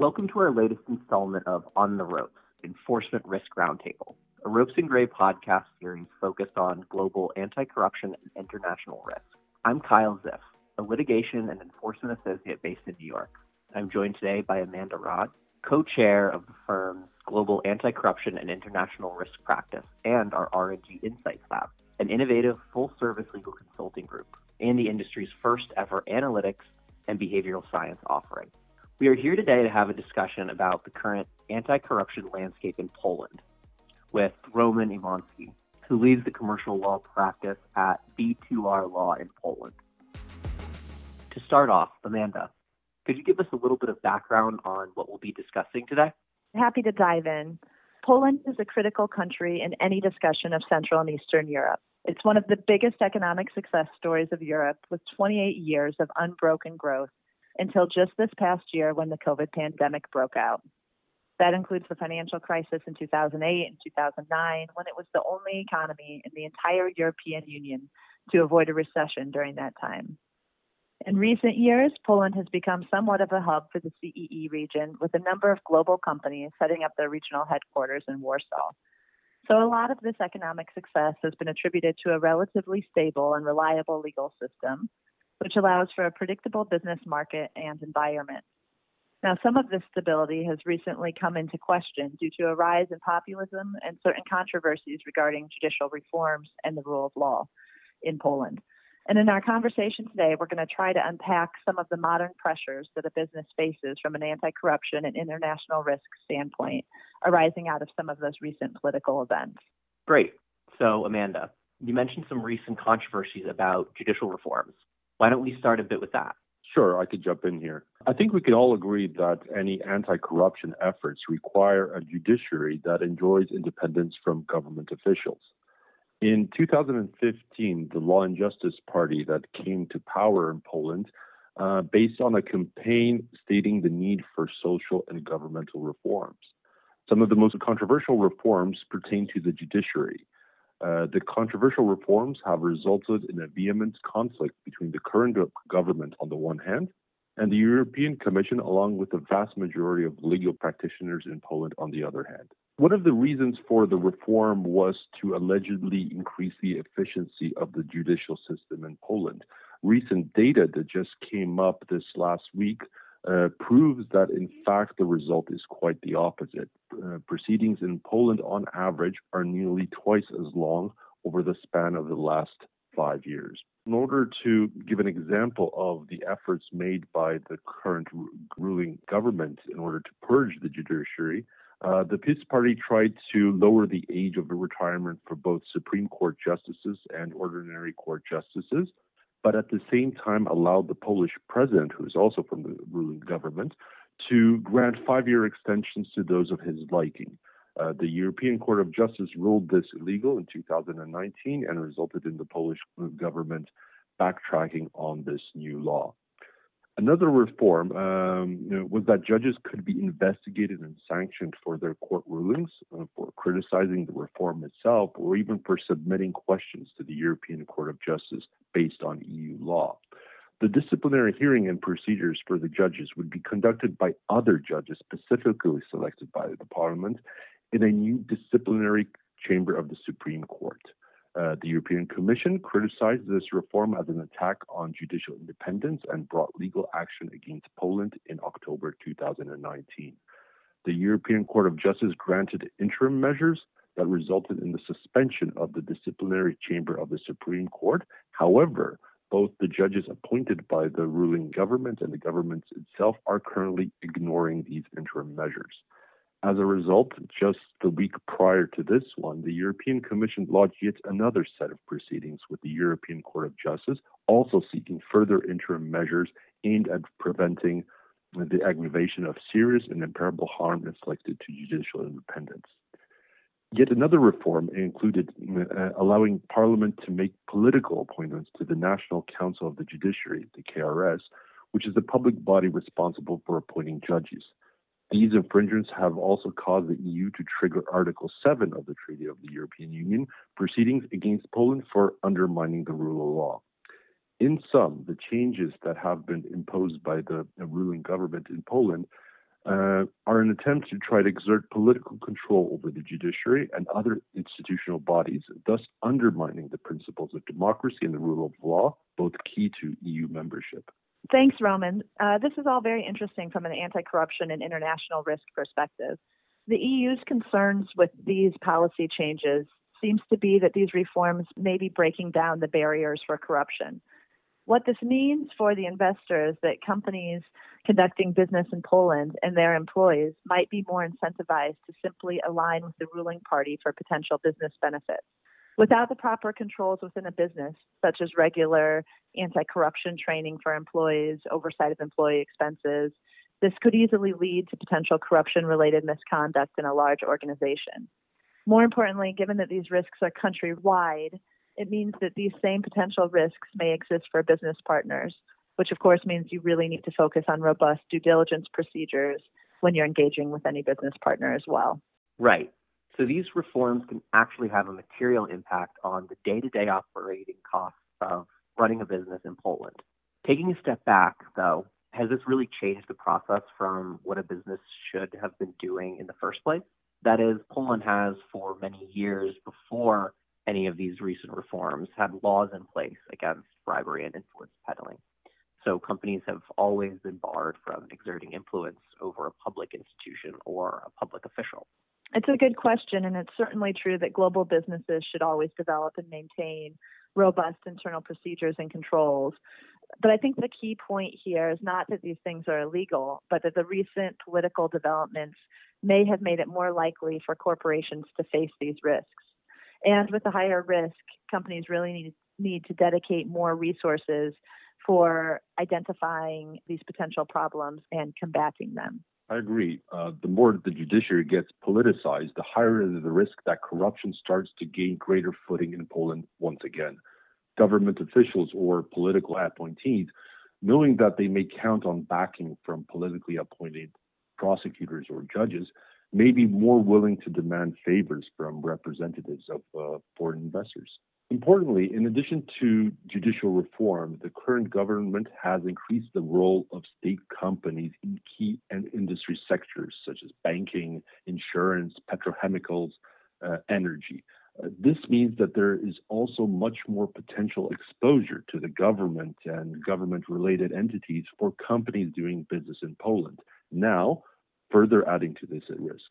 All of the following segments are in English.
Welcome to our latest installment of On the Ropes Enforcement Risk Roundtable, a Ropes and Gray podcast series focused on global anti corruption and international risk. I'm Kyle Ziff, a litigation and enforcement associate based in New York. I'm joined today by Amanda Raad, co chair of the firm's Global Anti Corruption and International Risk Practice and our R&G Insights Lab, an innovative full service legal consulting group and the industry's first ever analytics and behavioral science offering. We are here today to have a discussion about the current anti corruption landscape in Poland with Roman Iwanski, who leads the commercial law practice at B2R Law in Poland. To start off, Amanda, could you give us a little bit of background on what we'll be discussing today? Happy to dive in. Poland is a critical country in any discussion of Central and Eastern Europe. It's one of the biggest economic success stories of Europe with 28 years of unbroken growth until just this past year when the COVID pandemic broke out. That includes the financial crisis in 2008 and 2009, when it was the only economy in the entire European Union to avoid a recession during that time. In recent years, Poland has become somewhat of a hub for the CEE region, with a number of global companies setting up their regional headquarters in Warsaw. So, a lot of this economic success has been attributed to a relatively stable and reliable legal system, which allows for a predictable business market and environment. Now, some of this stability has recently come into question due to a rise in populism and certain controversies regarding judicial reforms and the rule of law in Poland. And in our conversation today, we're going to try to unpack some of the modern pressures that a business faces from an anti corruption and international risk standpoint arising out of some of those recent political events. Great. So, Amanda, you mentioned some recent controversies about judicial reforms. Why don't we start a bit with that? Sure, I could jump in here. I think we can all agree that any anti corruption efforts require a judiciary that enjoys independence from government officials. In 2015, the Law and Justice Party that came to power in Poland, uh, based on a campaign stating the need for social and governmental reforms. Some of the most controversial reforms pertain to the judiciary. Uh, the controversial reforms have resulted in a vehement conflict between the current government on the one hand and the European Commission, along with the vast majority of legal practitioners in Poland on the other hand. One of the reasons for the reform was to allegedly increase the efficiency of the judicial system in Poland. Recent data that just came up this last week uh, proves that in fact the result is quite the opposite. Uh, proceedings in Poland, on average, are nearly twice as long over the span of the last five years. In order to give an example of the efforts made by the current ruling government in order to purge the judiciary, uh, the PiS party tried to lower the age of retirement for both Supreme Court justices and ordinary court justices but at the same time allowed the Polish president, who is also from the ruling government, to grant five year extensions to those of his liking. Uh, the European Court of Justice ruled this illegal in 2019 and resulted in the Polish government backtracking on this new law. Another reform um, you know, was that judges could be investigated and sanctioned for their court rulings, uh, for criticizing the reform itself, or even for submitting questions to the European Court of Justice based on EU law. The disciplinary hearing and procedures for the judges would be conducted by other judges specifically selected by the Parliament in a new disciplinary chamber of the Supreme Court. Uh, the European Commission criticized this reform as an attack on judicial independence and brought legal action against Poland in October 2019. The European Court of Justice granted interim measures that resulted in the suspension of the disciplinary chamber of the Supreme Court. However, both the judges appointed by the ruling government and the government itself are currently ignoring these interim measures. As a result, just the week prior to this one, the European Commission lodged yet another set of proceedings with the European Court of Justice, also seeking further interim measures aimed at preventing the aggravation of serious and irreparable harm inflicted to judicial independence. Yet another reform included uh, allowing Parliament to make political appointments to the National Council of the Judiciary, the KRS, which is the public body responsible for appointing judges. These infringements have also caused the EU to trigger Article 7 of the Treaty of the European Union, proceedings against Poland for undermining the rule of law. In sum, the changes that have been imposed by the ruling government in Poland uh, are an attempt to try to exert political control over the judiciary and other institutional bodies, thus undermining the principles of democracy and the rule of law, both key to EU membership. Thanks, Roman. Uh, this is all very interesting from an anti corruption and international risk perspective. The EU's concerns with these policy changes seems to be that these reforms may be breaking down the barriers for corruption. What this means for the investors that companies conducting business in Poland and their employees might be more incentivized to simply align with the ruling party for potential business benefits. Without the proper controls within a business, such as regular anti corruption training for employees, oversight of employee expenses, this could easily lead to potential corruption related misconduct in a large organization. More importantly, given that these risks are countrywide, it means that these same potential risks may exist for business partners, which of course means you really need to focus on robust due diligence procedures when you're engaging with any business partner as well. Right. So these reforms can actually have a material impact on the day to day operating costs of running a business in Poland. Taking a step back, though, has this really changed the process from what a business should have been doing in the first place? That is, Poland has for many years before any of these recent reforms had laws in place against bribery and influence peddling. So companies have always been barred from exerting influence over a public institution or a public official. It's a good question, and it's certainly true that global businesses should always develop and maintain robust internal procedures and controls. But I think the key point here is not that these things are illegal, but that the recent political developments may have made it more likely for corporations to face these risks. And with the higher risk, companies really need, need to dedicate more resources for identifying these potential problems and combating them. I agree. Uh, the more the judiciary gets politicized, the higher the risk that corruption starts to gain greater footing in Poland once again. Government officials or political appointees, knowing that they may count on backing from politically appointed prosecutors or judges, may be more willing to demand favors from representatives of uh, foreign investors. Importantly, in addition to judicial reform, the current government has increased the role of state companies in key and industry sectors such as banking, insurance, petrochemicals, uh, energy. Uh, this means that there is also much more potential exposure to the government and government related entities for companies doing business in Poland. Now, further adding to this at risk.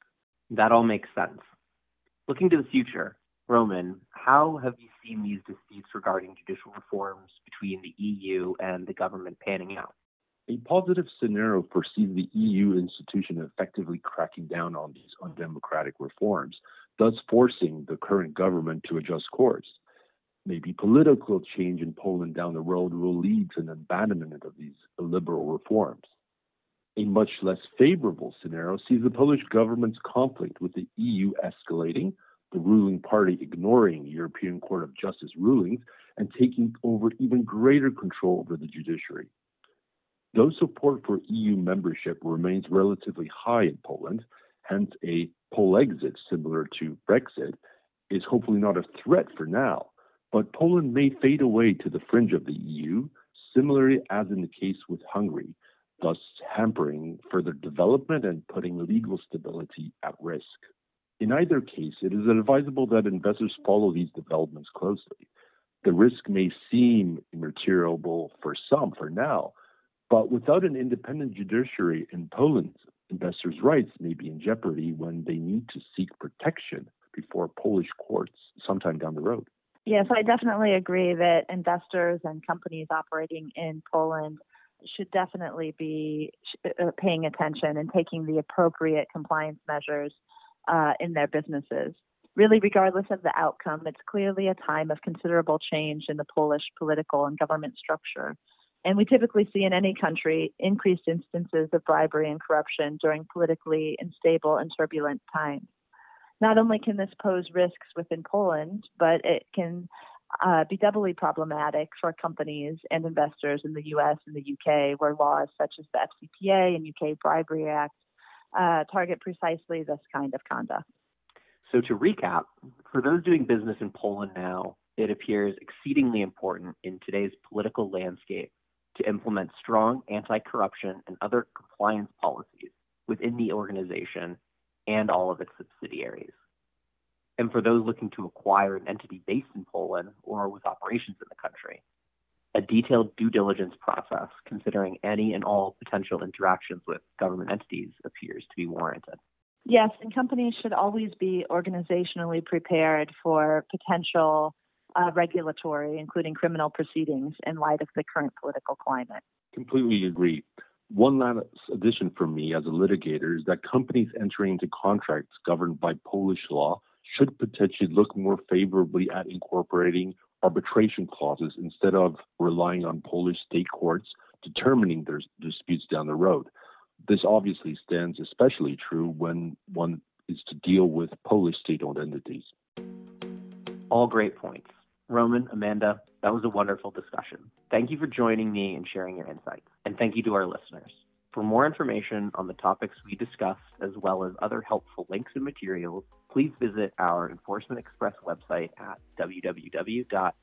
That all makes sense. Looking to the future, Roman, how have you seen these disputes regarding judicial reforms between the EU and the government panning out? A positive scenario foresees the EU institution effectively cracking down on these undemocratic reforms, thus forcing the current government to adjust course. Maybe political change in Poland down the road will lead to an abandonment of these illiberal reforms. A much less favorable scenario sees the Polish government's conflict with the EU escalating, the ruling party ignoring European Court of Justice rulings, and taking over even greater control over the judiciary. Though support for EU membership remains relatively high in Poland, hence a Polexit similar to Brexit is hopefully not a threat for now, but Poland may fade away to the fringe of the EU, similarly as in the case with Hungary, hampering further development and putting legal stability at risk. In either case, it is advisable that investors follow these developments closely. The risk may seem immaterial for some for now, but without an independent judiciary in Poland, investors' rights may be in jeopardy when they need to seek protection before Polish courts sometime down the road. Yes, I definitely agree that investors and companies operating in Poland should definitely be uh, paying attention and taking the appropriate compliance measures uh, in their businesses. Really, regardless of the outcome, it's clearly a time of considerable change in the Polish political and government structure. And we typically see in any country increased instances of bribery and corruption during politically unstable and turbulent times. Not only can this pose risks within Poland, but it can uh, be doubly problematic for companies and investors in the US and the UK, where laws such as the FCPA and UK Bribery Act uh, target precisely this kind of conduct. So, to recap, for those doing business in Poland now, it appears exceedingly important in today's political landscape to implement strong anti corruption and other compliance policies within the organization and all of its subsidiaries. And for those looking to acquire an entity based in Poland or with operations in the country, a detailed due diligence process considering any and all potential interactions with government entities appears to be warranted. Yes, and companies should always be organizationally prepared for potential uh, regulatory, including criminal proceedings, in light of the current political climate. Completely agree. One last addition for me as a litigator is that companies entering into contracts governed by Polish law should potentially look more favorably at incorporating arbitration clauses instead of relying on Polish state courts determining their disputes down the road. This obviously stands especially true when one is to deal with Polish state owned entities. All great points. Roman, Amanda, that was a wonderful discussion. Thank you for joining me and sharing your insights. And thank you to our listeners. For more information on the topics we discussed, as well as other helpful links and materials, please visit our Enforcement Express website at www.ropesgray.com.